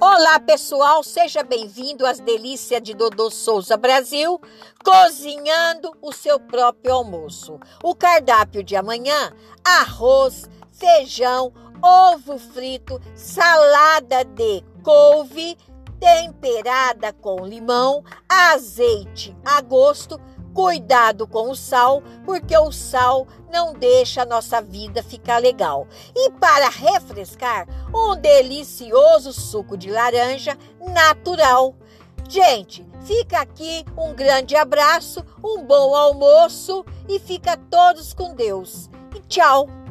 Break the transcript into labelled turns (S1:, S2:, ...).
S1: Olá, pessoal, seja bem-vindo às delícias de Dodô Souza Brasil, cozinhando o seu próprio almoço. O cardápio de amanhã: arroz, feijão, ovo frito, salada de couve, temperada com limão, azeite a gosto Cuidado com o sal, porque o sal não deixa a nossa vida ficar legal. E para refrescar, um delicioso suco de laranja natural. Gente, fica aqui um grande abraço, um bom almoço e fica todos com Deus. E tchau!